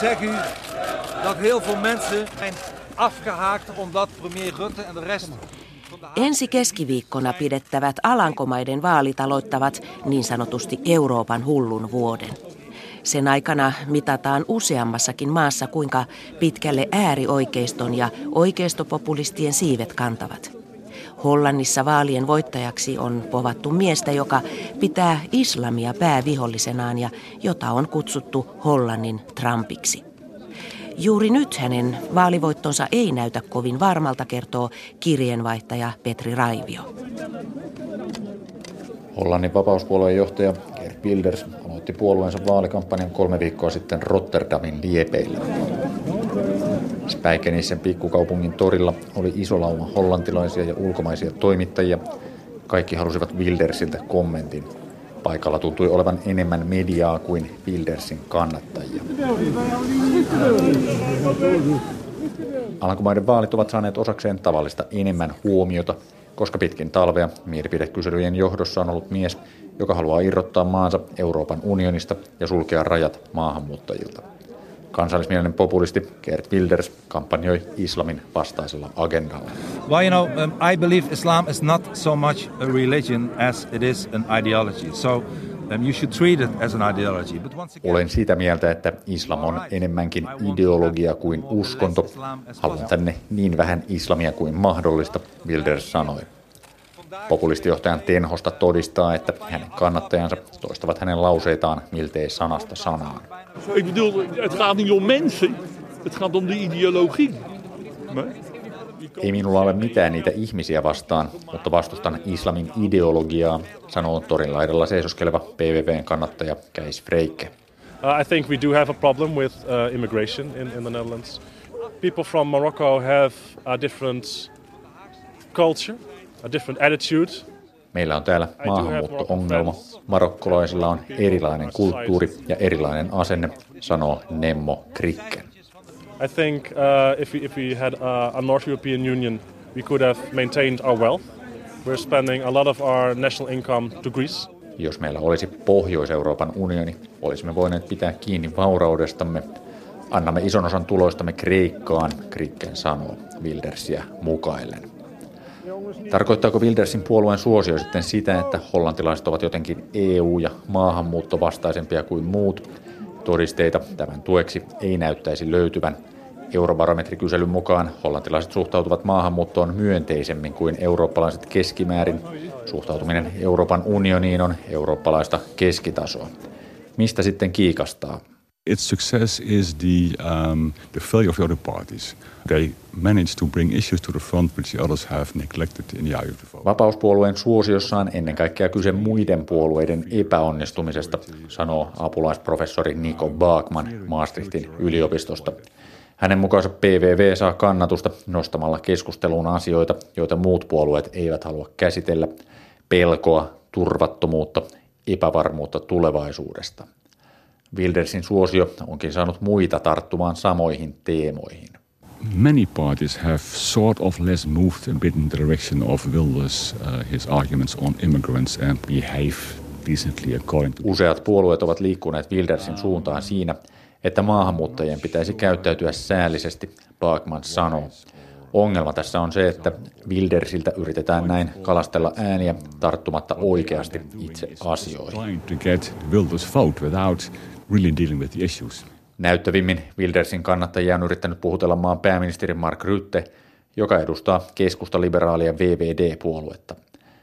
Zeg u dat heel veel mensen zijn afgehaakt omdat premier Rutte en de rest Ensi keskiviikkona pidettävät Alankomaiden vaalit aloittavat niin sanotusti Euroopan hullun vuoden. Sen aikana mitataan useammassakin maassa, kuinka pitkälle äärioikeiston ja oikeistopopulistien siivet kantavat. Hollannissa vaalien voittajaksi on povattu miestä, joka pitää islamia päävihollisenaan ja jota on kutsuttu Hollannin Trumpiksi. Juuri nyt hänen vaalivoittonsa ei näytä kovin varmalta, kertoo kirjeenvaihtaja Petri Raivio. Hollannin vapauspuolueen johtaja Gert Wilders aloitti puolueensa vaalikampanjan kolme viikkoa sitten Rotterdamin liepeillä. Späikenissen pikkukaupungin torilla oli iso lauma hollantilaisia ja ulkomaisia toimittajia. Kaikki halusivat Wildersiltä kommentin. Paikalla tuntui olevan enemmän mediaa kuin Wildersin kannattajia. Alankomaiden vaalit ovat saaneet osakseen tavallista enemmän huomiota, koska pitkin talvea mielipidekyselyjen johdossa on ollut mies, joka haluaa irrottaa maansa Euroopan unionista ja sulkea rajat maahanmuuttajilta. Kansallismielinen populisti Gert Wilders kampanjoi islamin vastaisella agendalla. Well, you know, um, I believe Islam is not so much a religion as it is an ideology. So um, you should treat it as an ideology. But once again, Olen sitä mieltä, että islam on enemmänkin ideologia kuin uskonto. Haluan tänne niin vähän islamia kuin mahdollista, Wilders sanoi. Populistijohtajan Tenhosta todistaa, että hänen kannattajansa toistavat hänen lauseitaan miltei sanasta sanaan. Ik bedoel, het gaat niet om mensen, het gaat om de ideologie. Nee? Ei minulla ole mitään niitä ihmisiä vastaan, mutta vastustan islamin ideologiaa, sanoo torin laidalla seisoskeleva PVVn kannattaja Keis Freike. Uh, I think we do have a problem with uh, immigration in, in the Netherlands. People from Morocco have a different culture. Meillä on täällä maahanmuutto-ongelma. Marokkolaisilla on erilainen kulttuuri ja erilainen asenne, sanoo Nemmo Krikken. I think uh, if, we, if we had a, a North European Union, we could have maintained our wealth. We're spending a lot of our national income to Greece. Jos meillä olisi Pohjois-Euroopan unioni, olisimme voineet pitää kiinni vauraudestamme. Annamme ison osan tuloistamme Kreikkaan, Krikken sanoo Wildersiä mukaillen. Tarkoittaako Wildersin puolueen suosio sitten sitä, että hollantilaiset ovat jotenkin EU- ja maahanmuuttovastaisempia kuin muut? Todisteita tämän tueksi ei näyttäisi löytyvän. Eurobarometrikyselyn mukaan hollantilaiset suhtautuvat maahanmuuttoon myönteisemmin kuin eurooppalaiset keskimäärin. Suhtautuminen Euroopan unioniin on eurooppalaista keskitasoa. Mistä sitten kiikastaa? Its success is the, um, the failure of the other parties. They managed to bring issues to the front which the others have neglected in the eye of the vote. Vapauspuolueen suosiossa on ennen kaikkea kyse muiden puolueiden epäonnistumisesta, sanoo apulaisprofessori Nico Baakman Maastrichtin yliopistosta. Hänen mukaansa PVV saa kannatusta nostamalla keskusteluun asioita, joita muut puolueet eivät halua käsitellä, pelkoa, turvattomuutta, epävarmuutta tulevaisuudesta. Wildersin suosio onkin saanut muita tarttumaan samoihin teemoihin. Many parties have sort of less moved a bit in the direction of Wilders, uh, his arguments on immigrants and behave decently according to... Useat puolueet ovat liikkuneet Wildersin suuntaan siinä, että maahanmuuttajien pitäisi käyttäytyä säällisesti, Baakman sanoo. Ongelma tässä on se, että Wildersiltä yritetään näin kalastella ääniä tarttumatta oikeasti itse asioihin. Really dealing with the issues. Näyttävimmin Wildersin kannattajia on yrittänyt puhutella maan pääministeri Mark Rutte, joka edustaa keskusta-liberaalia VVD-puoluetta.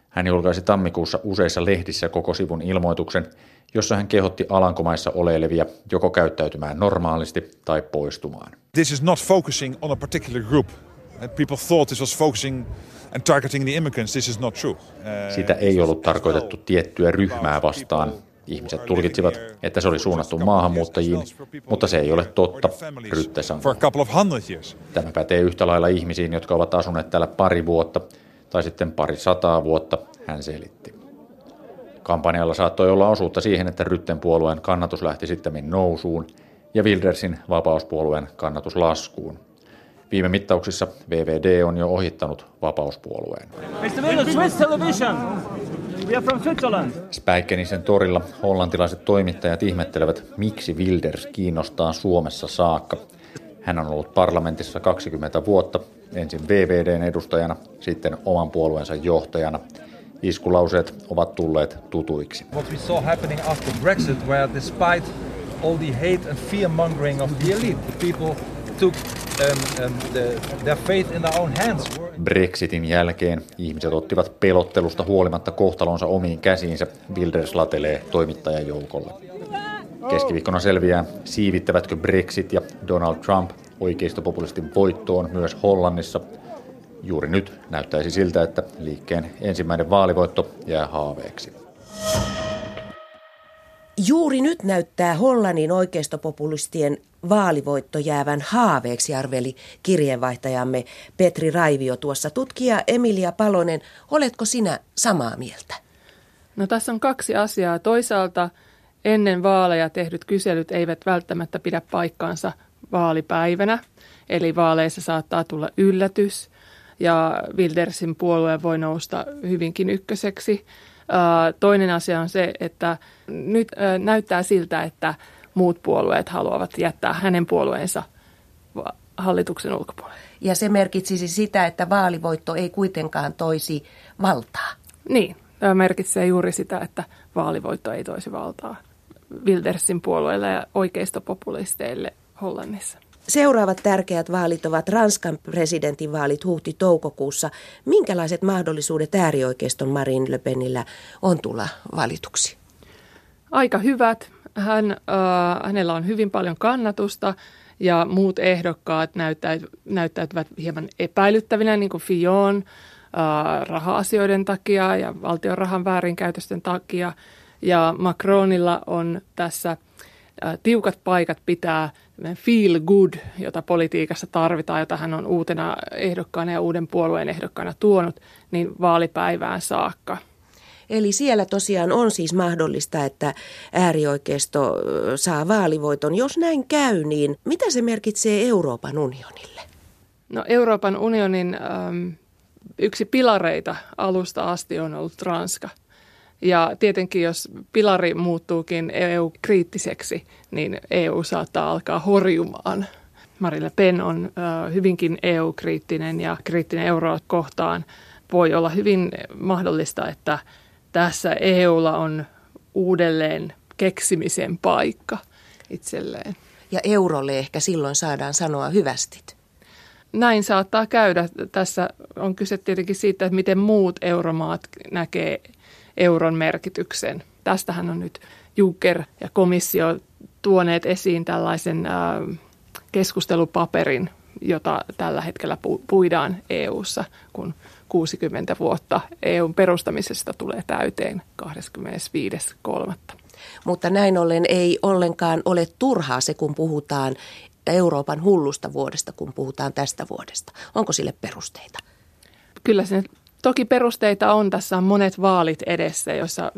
Hän julkaisi tammikuussa useissa lehdissä koko sivun ilmoituksen, jossa hän kehotti Alankomaissa oleilevia joko käyttäytymään normaalisti tai poistumaan. This is not focusing on a particular group. Uh, People thought this was focusing and targeting the immigrants. This is not true. Uh, Sitä ei ollut tarkoitettu tiettyä ryhmää vastaan. Ihmiset tulkitsivat, että se oli suunnattu maahanmuuttajiin, mutta se ei ole totta, Rytte sanoi. Tämä pätee yhtä lailla ihmisiin, jotka ovat asuneet täällä pari vuotta tai sitten pari sataa vuotta, hän selitti. Kampanjalla saattoi olla osuutta siihen, että Rytten puolueen kannatus lähti sitten nousuun ja Wildersin vapauspuolueen kannatus laskuun. Viime mittauksissa VVD on jo ohittanut vapauspuolueen. Mr. Miller, Swiss television. We are from Switzerland. Späikkenisen torilla hollantilaiset toimittajat ihmettelevät, miksi Wilders kiinnostaa Suomessa saakka. Hän on ollut parlamentissa 20 vuotta, ensin VVDn edustajana, sitten oman puolueensa johtajana. Iskulauseet ovat tulleet tutuiksi. What we saw happening after Brexit, where despite all the hate and fear mongering of the elite, the people took um, um, the, their faith in their own hands. Brexitin jälkeen ihmiset ottivat pelottelusta huolimatta kohtalonsa omiin käsiinsä, Wilders latelee toimittajajoukolle. Keskiviikkona selviää, siivittävätkö Brexit ja Donald Trump oikeistopopulistin voittoon myös Hollannissa. Juuri nyt näyttäisi siltä, että liikkeen ensimmäinen vaalivoitto jää haaveeksi. Juuri nyt näyttää Hollannin oikeistopopulistien vaalivoitto jäävän haaveeksi, arveli kirjeenvaihtajamme Petri Raivio tuossa. Tutkija Emilia Palonen, oletko sinä samaa mieltä? No tässä on kaksi asiaa. Toisaalta ennen vaaleja tehdyt kyselyt eivät välttämättä pidä paikkaansa vaalipäivänä, eli vaaleissa saattaa tulla yllätys ja Wildersin puolue voi nousta hyvinkin ykköseksi. Toinen asia on se, että nyt näyttää siltä, että muut puolueet haluavat jättää hänen puolueensa hallituksen ulkopuolelle. Ja se merkitsisi sitä, että vaalivoitto ei kuitenkaan toisi valtaa. Niin, tämä merkitsee juuri sitä, että vaalivoitto ei toisi valtaa Wildersin puolueelle ja oikeistopopulisteille Hollannissa. Seuraavat tärkeät vaalit ovat Ranskan presidentinvaalit huhti-toukokuussa. Minkälaiset mahdollisuudet äärioikeiston Marine Le Penillä on tulla valituksi? Aika hyvät. Hän, äh, hänellä on hyvin paljon kannatusta ja muut ehdokkaat näyttäyt, näyttäytyvät hieman epäilyttävinä, niin kuin Fillon äh, raha-asioiden takia ja valtion rahan väärinkäytösten takia. Ja Macronilla on tässä äh, tiukat paikat pitää feel good, jota politiikassa tarvitaan, jota hän on uutena ehdokkaana ja uuden puolueen ehdokkaana tuonut, niin vaalipäivään saakka. Eli siellä tosiaan on siis mahdollista, että äärioikeisto saa vaalivoiton. Jos näin käy, niin mitä se merkitsee Euroopan unionille? No Euroopan unionin äm, yksi pilareita alusta asti on ollut Ranska – ja tietenkin, jos pilari muuttuukin EU-kriittiseksi, niin EU saattaa alkaa horjumaan. Marille Pen on hyvinkin EU-kriittinen ja kriittinen euroa kohtaan. Voi olla hyvin mahdollista, että tässä EUlla on uudelleen keksimisen paikka itselleen. Ja eurolle ehkä silloin saadaan sanoa hyvästit. Näin saattaa käydä. Tässä on kyse tietenkin siitä, että miten muut euromaat näkee euron merkityksen. Tästähän on nyt Juncker ja komissio tuoneet esiin tällaisen keskustelupaperin, jota tällä hetkellä puidaan EU:ssa, kun 60 vuotta EUn perustamisesta tulee täyteen 25.3. Mutta näin ollen ei ollenkaan ole turhaa se, kun puhutaan Euroopan hullusta vuodesta, kun puhutaan tästä vuodesta. Onko sille perusteita? Kyllä se Toki perusteita on, tässä on monet vaalit edessä, joissa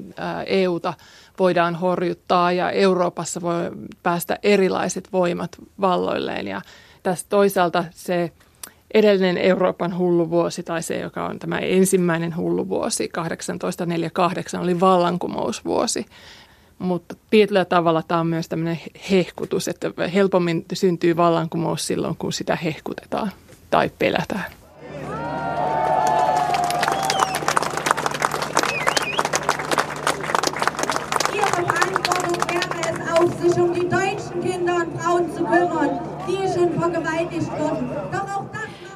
EUta voidaan horjuttaa ja Euroopassa voi päästä erilaiset voimat valloilleen. Ja tässä toisaalta se edellinen Euroopan hulluvuosi tai se, joka on tämä ensimmäinen hulluvuosi, 1848, oli vallankumousvuosi. Mutta tietyllä tavalla tämä on myös tämmöinen hehkutus, että helpommin syntyy vallankumous silloin, kun sitä hehkutetaan tai pelätään. sich um die deutschen Kinder und Frauen zu kümmern, die schon vergewaltigt wurden. Doch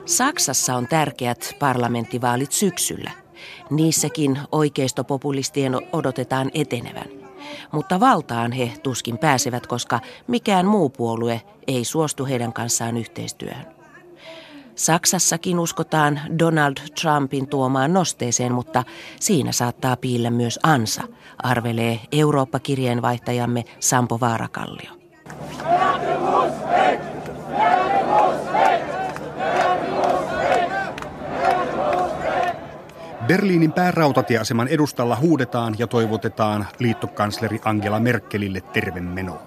Saksassa on tärkeät parlamenttivaalit syksyllä. Niissäkin oikeistopopulistien odotetaan etenevän. Mutta valtaan he tuskin pääsevät, koska mikään muu puolue ei suostu heidän kanssaan yhteistyöhön. Saksassakin uskotaan Donald Trumpin tuomaan nosteeseen, mutta siinä saattaa piillä myös ansa, arvelee Eurooppa-kirjeenvaihtajamme Sampo Vaarakallio. Berliinin päärautatieaseman edustalla huudetaan ja toivotetaan liittokansleri Angela Merkelille tervemenoa.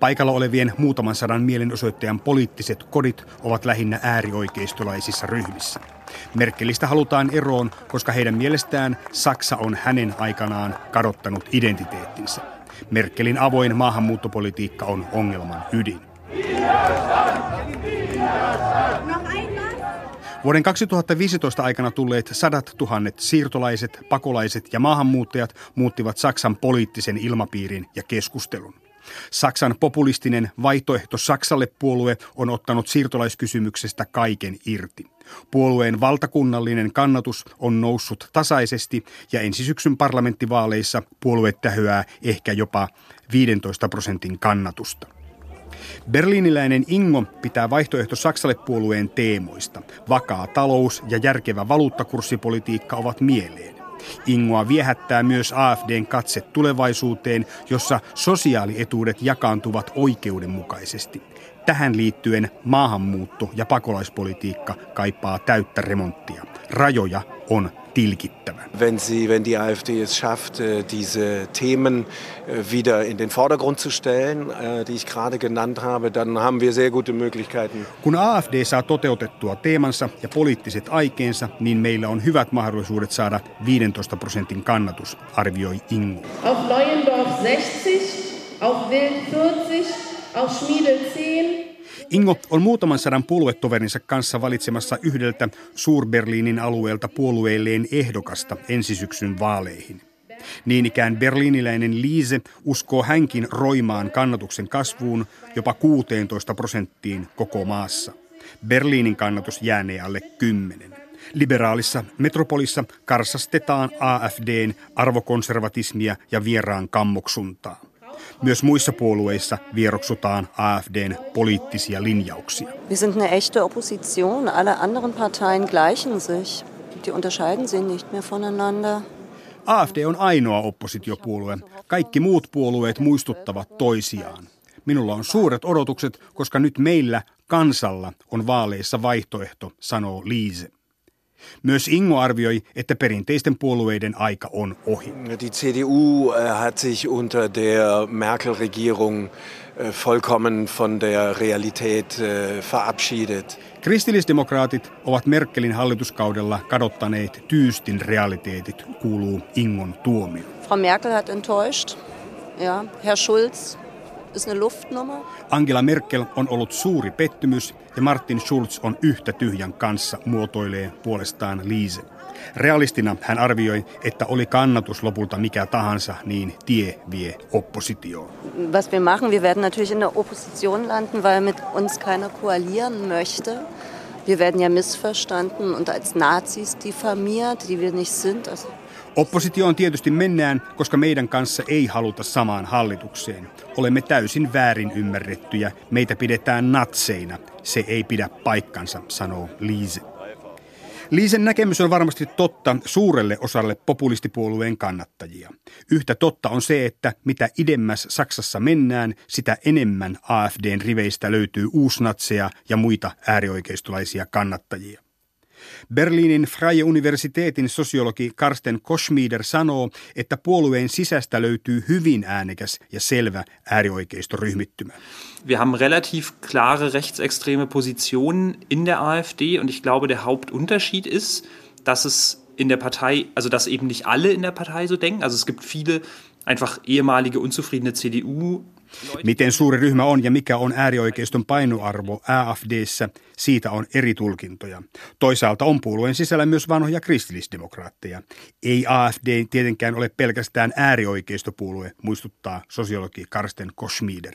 Paikalla olevien muutaman sadan mielenosoittajan poliittiset kodit ovat lähinnä äärioikeistolaisissa ryhmissä. Merkelistä halutaan eroon, koska heidän mielestään Saksa on hänen aikanaan kadottanut identiteettinsä. Merkelin avoin maahanmuuttopolitiikka on ongelman ydin. Vuoden 2015 aikana tulleet sadat tuhannet siirtolaiset, pakolaiset ja maahanmuuttajat muuttivat Saksan poliittisen ilmapiirin ja keskustelun. Saksan populistinen vaihtoehto Saksalle puolue on ottanut siirtolaiskysymyksestä kaiken irti. Puolueen valtakunnallinen kannatus on noussut tasaisesti ja ensi syksyn parlamenttivaaleissa puolue tähyää ehkä jopa 15 prosentin kannatusta. Berliiniläinen Ingo pitää vaihtoehto Saksalle puolueen teemoista. Vakaa talous ja järkevä valuuttakurssipolitiikka ovat mieleen. Ingoa viehättää myös AFDn katse tulevaisuuteen, jossa sosiaalietuudet jakaantuvat oikeudenmukaisesti. Tähän liittyen maahanmuutto- ja pakolaispolitiikka kaipaa täyttä remonttia. Rajoja on tilkittävä. Wenn, sie, wenn die AfD es schafft, äh, diese Themen äh, wieder in den Vordergrund zu stellen, äh, die ich gerade genannt habe, dann haben wir sehr gute Möglichkeiten. Kun AFD saa toteutettua teemansa ja poliittiset aikeensa, niin meillä on hyvät mahdollisuudet saada 15 prosentin kannatus, arvioi Ingo. Auf Neuendorf 60, auf Wild 40, auf Schmiedel 10, Ingo on muutaman sadan puoluetoverinsa kanssa valitsemassa yhdeltä Suur-Berliinin alueelta puolueelleen ehdokasta ensisyksyn vaaleihin. Niin ikään berliiniläinen Liise uskoo hänkin roimaan kannatuksen kasvuun jopa 16 prosenttiin koko maassa. Berliinin kannatus jäänee alle 10. Liberaalissa metropolissa karsastetaan AFDn arvokonservatismia ja vieraan kammoksuntaa. Myös muissa puolueissa vieroksutaan AFDn poliittisia linjauksia. Wir sind eine echte Opposition. Alle anderen Parteien gleichen sich. Die unterscheiden sich nicht mehr voneinander. AFD on ainoa oppositiopuolue. Kaikki muut puolueet muistuttavat toisiaan. Minulla on suuret odotukset, koska nyt meillä kansalla on vaaleissa vaihtoehto, sanoo Liise. Myös Ingo arvioi, että perinteisten puolueiden aika on ohi. Die CDU äh, hat sich unter der Merkel-Regierung äh, vollkommen von der Realität äh, verabschiedet. Kristillisdemokraatit ovat Merkelin hallituskaudella kadottaneet tyystin realiteetit, kuuluu Ingon tuomio. Frau Merkel hat enttäuscht. Ja, Herr Schulz. Angela Merkel on ollut suuri pettymys ja Martin Schulz on yhtä tyhjän kanssa, muotoilee puolestaan Liise. Realistina hän arvioi, että oli kannatus lopulta mikä tahansa, niin tie vie oppositioon. Was wir machen, wir werden natürlich in der Opposition landen, weil mit uns keiner koalieren möchte. Wir werden ja missverstanden und als Nazis diffamiert, die wir nicht sind. Also Oppositioon tietysti mennään, koska meidän kanssa ei haluta samaan hallitukseen. Olemme täysin väärin ymmärrettyjä. Meitä pidetään natseina. Se ei pidä paikkansa, sanoo Liise. Liisen näkemys on varmasti totta suurelle osalle populistipuolueen kannattajia. Yhtä totta on se, että mitä idemmäs Saksassa mennään, sitä enemmän AFDn riveistä löytyy uusnatseja ja muita äärioikeistolaisia kannattajia. Berliinin Freie Universiteetin sosiologi Karsten Koschmieder sanoo, että puolueen sisästä löytyy hyvin äänekäs ja selvä äärioikeistoryhmittymä. Wir haben relativ klare rechtsextreme Positionen in der AfD und ich glaube, der Hauptunterschied ist, dass es in der Partei, also dass eben nicht alle in der Partei so denken. Also es gibt viele einfach ehemalige unzufriedene CDU Miten suuri ryhmä on ja mikä on äärioikeiston painoarvo AFDssä, siitä on eri tulkintoja. Toisaalta on puolueen sisällä myös vanhoja kristillisdemokraatteja. Ei AFD tietenkään ole pelkästään äärioikeistopuolue, muistuttaa sosiologi Karsten Koschmieder.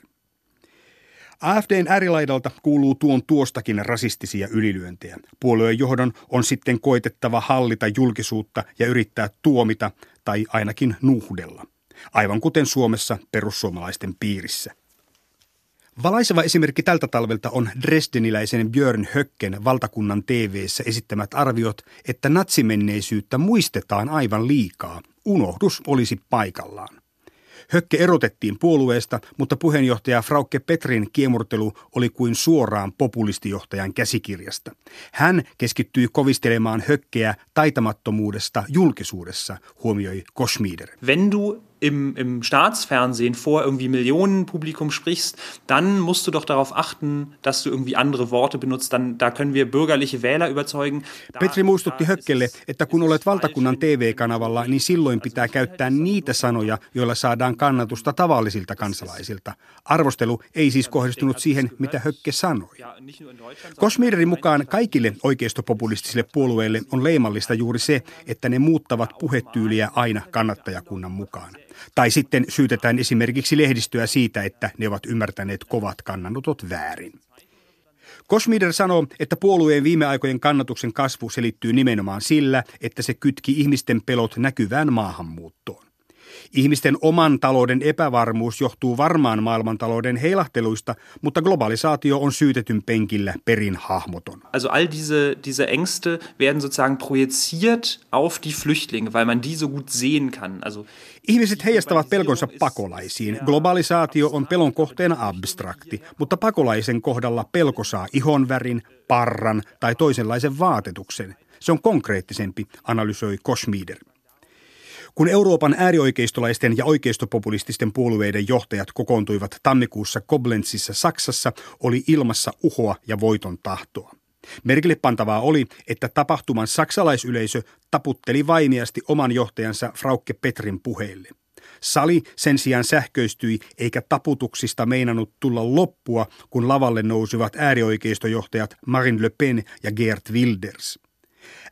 AFDn äärilaidalta kuuluu tuon tuostakin rasistisia ylilyöntejä. Puolueen johdon on sitten koitettava hallita julkisuutta ja yrittää tuomita tai ainakin nuhdella aivan kuten Suomessa perussuomalaisten piirissä. Valaiseva esimerkki tältä talvelta on Dresdeniläisen Björn Höcken valtakunnan TV:ssä esittämät arviot, että natsimenneisyyttä muistetaan aivan liikaa. Unohdus olisi paikallaan. Hökke erotettiin puolueesta, mutta puheenjohtaja Frauke Petrin kiemurtelu oli kuin suoraan populistijohtajan käsikirjasta. Hän keskittyi kovistelemaan Hökkeä taitamattomuudesta julkisuudessa, huomioi Kosmieder. Wenn du im, im Staatsfernsehen vor irgendwie Millionenpublikum sprichst, dann musst du doch darauf achten, dass du irgendwie andere Worte benutzt. Dann, da können wir bürgerliche Wähler überzeugen. Petri muistutti Hökkelle, että kun olet valtakunnan TV-kanavalla, niin silloin pitää käyttää niitä sanoja, joilla saadaan kannatusta tavallisilta kansalaisilta. Arvostelu ei siis kohdistunut siihen, mitä Hökke sanoi. Kosmiderin mukaan kaikille oikeistopopulistisille puolueille on leimallista juuri se, että ne muuttavat puhetyyliä aina kannattajakunnan mukaan. Tai sitten syytetään esimerkiksi lehdistöä siitä, että ne ovat ymmärtäneet kovat kannanotot väärin. Kosmider sanoo, että puolueen viime aikojen kannatuksen kasvu selittyy nimenomaan sillä, että se kytki ihmisten pelot näkyvään maahanmuuttoon. Ihmisten oman talouden epävarmuus johtuu varmaan maailmantalouden heilahteluista, mutta globalisaatio on syytetyn penkillä perin hahmoton. Also all diese, diese Ängste werden sozusagen projiziert auf die Flüchtlinge, weil man die so gut sehen kann. Also Ihmiset heijastavat pelkonsa pakolaisiin. Globalisaatio on pelon kohteena abstrakti, mutta pakolaisen kohdalla pelko saa ihonvärin, parran tai toisenlaisen vaatetuksen. Se on konkreettisempi, analysoi Kosmider. Kun Euroopan äärioikeistolaisten ja oikeistopopulististen puolueiden johtajat kokoontuivat tammikuussa Koblenzissa Saksassa, oli ilmassa uhoa ja voiton tahtoa. Merkille pantavaa oli, että tapahtuman saksalaisyleisö taputteli vaimiasti oman johtajansa Frauke Petrin puheille. Sali sen sijaan sähköistyi eikä taputuksista meinannut tulla loppua, kun lavalle nousivat äärioikeistojohtajat Marine Le Pen ja Geert Wilders.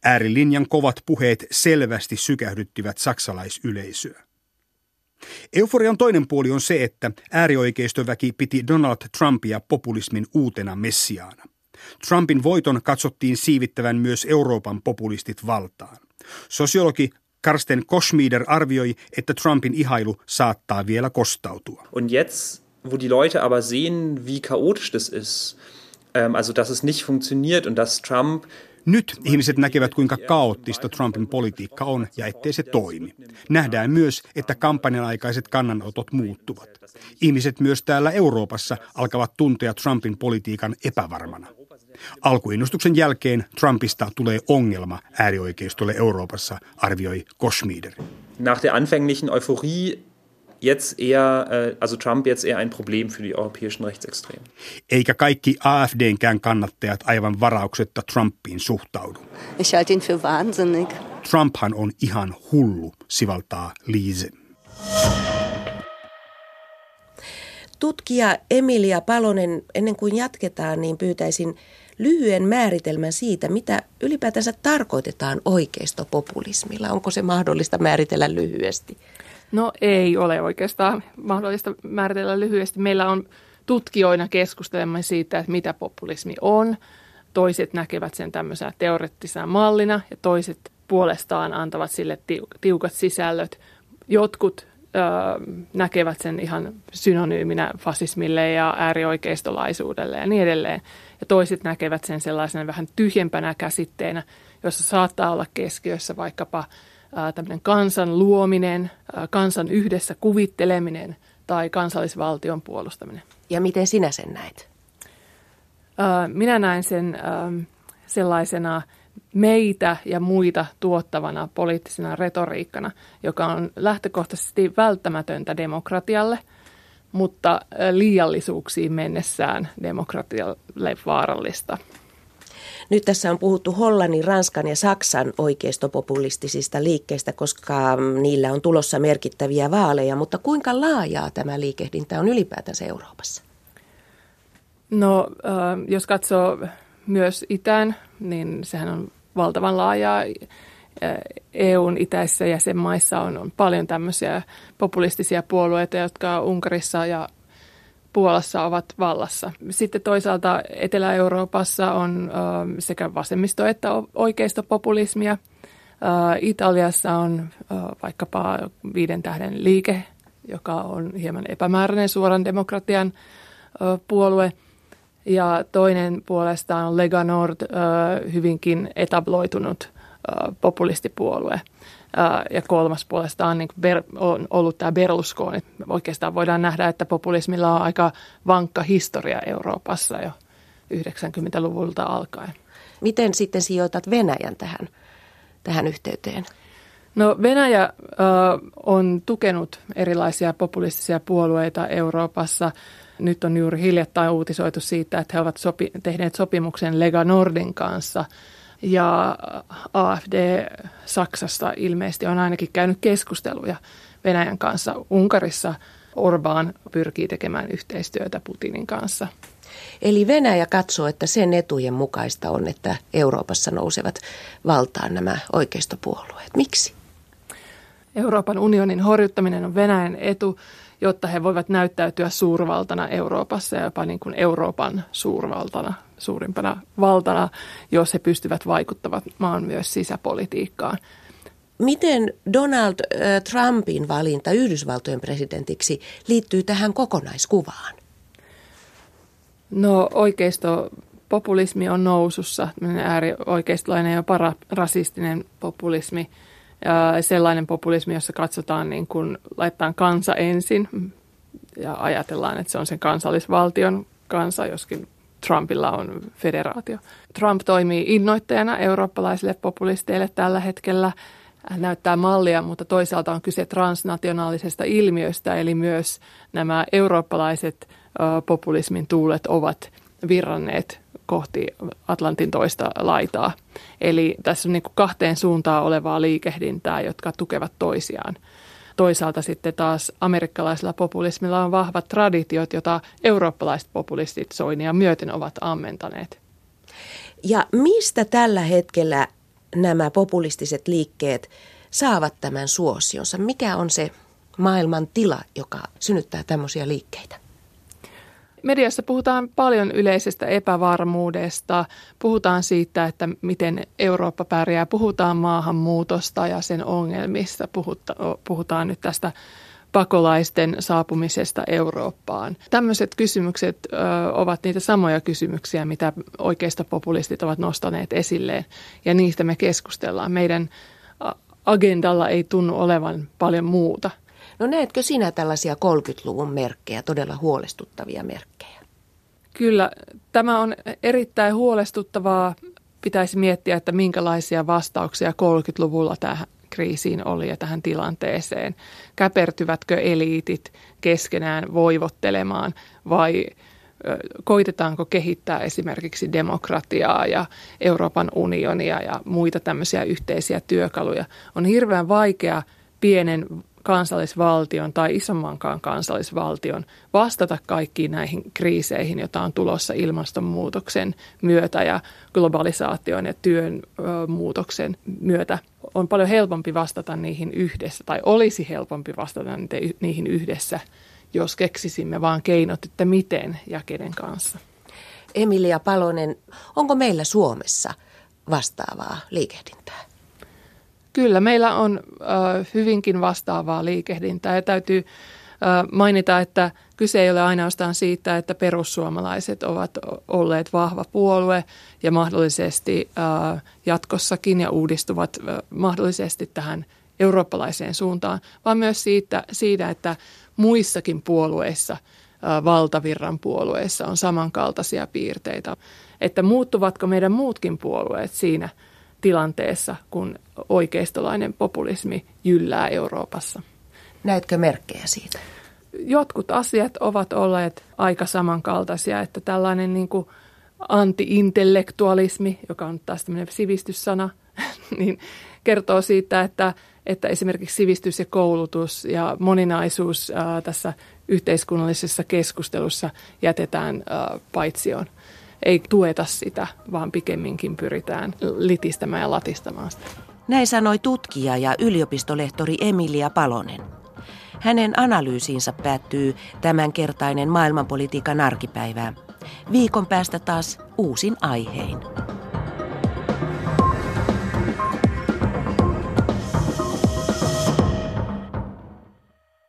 Äärilinjan kovat puheet selvästi sykähdyttivät saksalaisyleisöä. Euforian toinen puoli on se, että äärioikeistoväki piti Donald Trumpia populismin uutena messiaana. Trumpin voiton katsottiin siivittävän myös Euroopan populistit valtaan. Sosiologi Karsten Koschmieder arvioi, että Trumpin ihailu saattaa vielä kostautua. Und jetzt, wo die Leute aber sehen, wie chaotisch das ist, ähm, also dass es nicht funktioniert und dass Trump nyt ihmiset näkevät, kuinka kaoottista Trumpin politiikka on ja ettei se toimi. Nähdään myös, että kampanjan aikaiset kannanotot muuttuvat. Ihmiset myös täällä Euroopassa alkavat tuntea Trumpin politiikan epävarmana. Alkuinnostuksen jälkeen Trumpista tulee ongelma äärioikeistolle Euroopassa, arvioi Koschmieder. Nach der anfänglichen Euphorie jetzt eher, äh, also Trump jetzt eher ein Problem für die europäischen Rechtsextremen. Eikä kaikki AFDnkään kannattajat aivan varauksetta Trumpiin suhtaudu. Ich halte ihn für wahnsinnig. Trumphan on ihan hullu, sivaltaa Liise. Tutkija Emilia Palonen, ennen kuin jatketaan, niin pyytäisin lyhyen määritelmän siitä, mitä ylipäätänsä tarkoitetaan oikeistopopulismilla. Onko se mahdollista määritellä lyhyesti? No ei ole oikeastaan mahdollista määritellä lyhyesti. Meillä on tutkijoina keskustelemme siitä, että mitä populismi on. Toiset näkevät sen tämmöisenä teoreettisena mallina ja toiset puolestaan antavat sille tiukat sisällöt. Jotkut ö, näkevät sen ihan synonyyminä fasismille ja äärioikeistolaisuudelle ja niin edelleen. Ja toiset näkevät sen sellaisena vähän tyhjempänä käsitteenä, jossa saattaa olla keskiössä vaikkapa – tämmöinen kansan luominen, kansan yhdessä kuvitteleminen tai kansallisvaltion puolustaminen. Ja miten sinä sen näet? Minä näen sen sellaisena meitä ja muita tuottavana poliittisena retoriikkana, joka on lähtökohtaisesti välttämätöntä demokratialle, mutta liiallisuuksiin mennessään demokratialle vaarallista. Nyt tässä on puhuttu Hollannin, Ranskan ja Saksan oikeistopopulistisista liikkeistä, koska niillä on tulossa merkittäviä vaaleja, mutta kuinka laajaa tämä liikehdintä on ylipäätänsä Euroopassa? No, jos katsoo myös itään, niin sehän on valtavan laajaa. EUn itäisissä jäsenmaissa on, on paljon tämmöisiä populistisia puolueita, jotka Unkarissa ja Puolassa ovat vallassa. Sitten toisaalta Etelä-Euroopassa on sekä vasemmisto- että oikeistopopulismia. Italiassa on vaikkapa viiden tähden liike, joka on hieman epämääräinen suoran demokratian puolue. Ja toinen puolestaan on Lega Nord, hyvinkin etabloitunut populistipuolue – ja kolmas puolestaan niin ber, on ollut tämä Berlusconi. Oikeastaan voidaan nähdä, että populismilla on aika vankka historia Euroopassa jo 90-luvulta alkaen. Miten sitten sijoitat Venäjän tähän, tähän yhteyteen? No Venäjä ö, on tukenut erilaisia populistisia puolueita Euroopassa. Nyt on juuri hiljattain uutisoitu siitä, että he ovat sopi, tehneet sopimuksen Lega Nordin kanssa. Ja AFD Saksassa ilmeisesti on ainakin käynyt keskusteluja Venäjän kanssa. Unkarissa Orbán pyrkii tekemään yhteistyötä Putinin kanssa. Eli Venäjä katsoo, että sen etujen mukaista on, että Euroopassa nousevat valtaan nämä oikeistopuolueet. Miksi? Euroopan unionin horjuttaminen on Venäjän etu, jotta he voivat näyttäytyä suurvaltana Euroopassa ja jopa niin kuin Euroopan suurvaltana, suurimpana valtana, jos he pystyvät vaikuttamaan maan myös sisäpolitiikkaan. Miten Donald Trumpin valinta Yhdysvaltojen presidentiksi liittyy tähän kokonaiskuvaan? No oikeisto populismi on nousussa, äärioikeistolainen ja pararasistinen populismi – ja sellainen populismi, jossa katsotaan niin kuin, laitetaan kansa ensin ja ajatellaan, että se on sen kansallisvaltion kansa, joskin Trumpilla on federaatio. Trump toimii innoittajana eurooppalaisille populisteille tällä hetkellä. Hän näyttää mallia, mutta toisaalta on kyse transnationaalisesta ilmiöstä, eli myös nämä eurooppalaiset populismin tuulet ovat virranneet kohti Atlantin toista laitaa. Eli tässä on niin kahteen suuntaan olevaa liikehdintää, jotka tukevat toisiaan. Toisaalta sitten taas amerikkalaisella populismilla on vahvat traditiot, jota eurooppalaiset populistit Soinia myöten ovat ammentaneet. Ja mistä tällä hetkellä nämä populistiset liikkeet saavat tämän suosionsa? Mikä on se maailman tila, joka synnyttää tämmöisiä liikkeitä? Mediassa puhutaan paljon yleisestä epävarmuudesta, puhutaan siitä, että miten Eurooppa pärjää, puhutaan maahanmuutosta ja sen ongelmista, puhutaan nyt tästä pakolaisten saapumisesta Eurooppaan. Tämmöiset kysymykset ö, ovat niitä samoja kysymyksiä, mitä oikeista populistit ovat nostaneet esilleen, ja niistä me keskustellaan. Meidän agendalla ei tunnu olevan paljon muuta. No näetkö sinä tällaisia 30-luvun merkkejä, todella huolestuttavia merkkejä? Kyllä, tämä on erittäin huolestuttavaa. Pitäisi miettiä, että minkälaisia vastauksia 30-luvulla tähän kriisiin oli ja tähän tilanteeseen. Käpertyvätkö eliitit keskenään voivottelemaan vai koitetaanko kehittää esimerkiksi demokratiaa ja Euroopan unionia ja muita tämmöisiä yhteisiä työkaluja. On hirveän vaikea pienen kansallisvaltion tai isommankaan kansallisvaltion vastata kaikkiin näihin kriiseihin, joita on tulossa ilmastonmuutoksen myötä ja globalisaation ja työn muutoksen myötä. On paljon helpompi vastata niihin yhdessä, tai olisi helpompi vastata niihin yhdessä, jos keksisimme vaan keinot, että miten ja kenen kanssa. Emilia Palonen, onko meillä Suomessa vastaavaa liikehdintää? Kyllä, meillä on äh, hyvinkin vastaavaa liikehdintää ja täytyy mainita, että kyse ei ole ainoastaan siitä, että perussuomalaiset ovat olleet vahva puolue ja mahdollisesti jatkossakin ja uudistuvat mahdollisesti tähän eurooppalaiseen suuntaan, vaan myös siitä, siitä että muissakin puolueissa, valtavirran puolueissa on samankaltaisia piirteitä. Että muuttuvatko meidän muutkin puolueet siinä – tilanteessa, kun oikeistolainen populismi jyllää Euroopassa. Näetkö merkkejä siitä? Jotkut asiat ovat olleet aika samankaltaisia, että tällainen niin kuin anti-intellektualismi, joka on taas tämmöinen sivistyssana, niin kertoo siitä, että, että esimerkiksi sivistys ja koulutus ja moninaisuus ää, tässä yhteiskunnallisessa keskustelussa jätetään ää, paitsioon ei tueta sitä, vaan pikemminkin pyritään litistämään ja latistamaan sitä. Näin sanoi tutkija ja yliopistolehtori Emilia Palonen. Hänen analyysiinsa päättyy tämänkertainen maailmanpolitiikan arkipäivää. Viikon päästä taas uusin aihein.